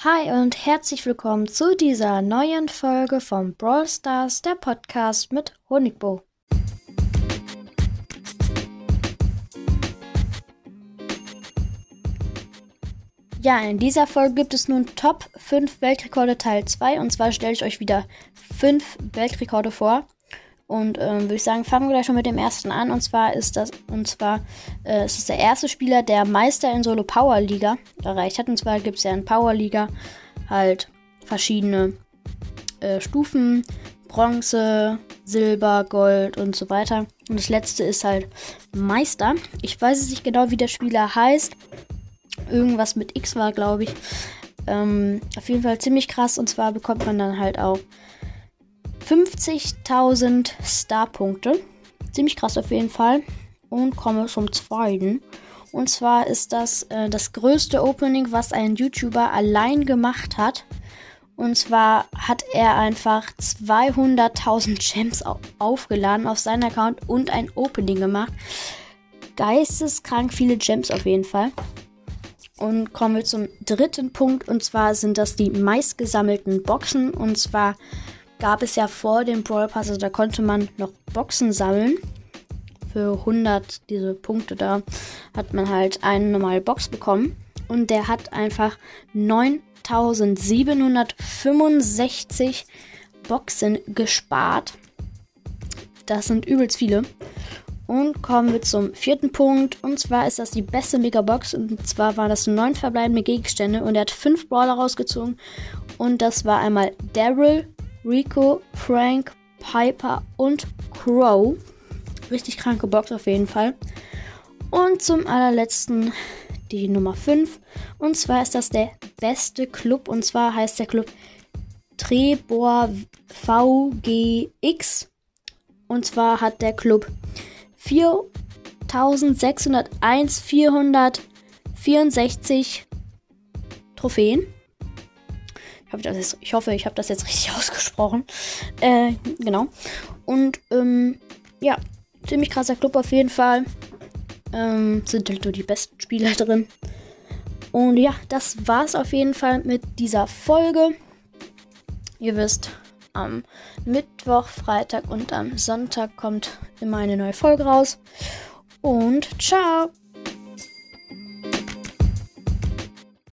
Hi und herzlich willkommen zu dieser neuen Folge vom Brawl Stars, der Podcast mit Honigbo. Ja, in dieser Folge gibt es nun Top 5 Weltrekorde Teil 2 und zwar stelle ich euch wieder 5 Weltrekorde vor. Und ähm, würde ich sagen, fangen wir gleich schon mit dem ersten an. Und zwar ist das, und zwar äh, ist es der erste Spieler, der Meister in Solo Power Liga erreicht hat. Und zwar gibt es ja in Power Liga halt verschiedene äh, Stufen. Bronze, Silber, Gold und so weiter. Und das letzte ist halt Meister. Ich weiß es nicht genau, wie der Spieler heißt. Irgendwas mit X war, glaube ich. Ähm, auf jeden Fall ziemlich krass. Und zwar bekommt man dann halt auch 50.000 Starpunkte. Ziemlich krass auf jeden Fall. Und komme zum zweiten. Und zwar ist das äh, das größte Opening, was ein YouTuber allein gemacht hat. Und zwar hat er einfach 200.000 Gems aufgeladen auf seinen Account und ein Opening gemacht. Geisteskrank viele Gems auf jeden Fall. Und kommen wir zum dritten Punkt. Und zwar sind das die meistgesammelten Boxen. Und zwar gab es ja vor dem Brawl Pass, also da konnte man noch Boxen sammeln. Für 100 diese Punkte da hat man halt eine normale Box bekommen. Und der hat einfach 9765 Boxen gespart. Das sind übelst viele. Und kommen wir zum vierten Punkt. Und zwar ist das die beste Megabox. Und zwar waren das neun verbleibende Gegenstände. Und er hat fünf Brawler rausgezogen. Und das war einmal Daryl, Rico, Frank, Piper und Crow. Richtig kranke Box auf jeden Fall. Und zum allerletzten die Nummer 5. Und zwar ist das der beste Club. Und zwar heißt der Club Trebor VGX. Und zwar hat der Club 4601 464 Trophäen. Ich hoffe, das ist, ich, hoffe, ich habe das jetzt richtig ausgesprochen. Äh, genau. Und ähm, ja, ziemlich krasser Club auf jeden Fall. Ähm, sind halt nur die besten Spieler drin. Und ja, das war's auf jeden Fall mit dieser Folge. Ihr wisst, am Mittwoch, Freitag und am Sonntag kommt immer eine neue Folge raus. Und ciao!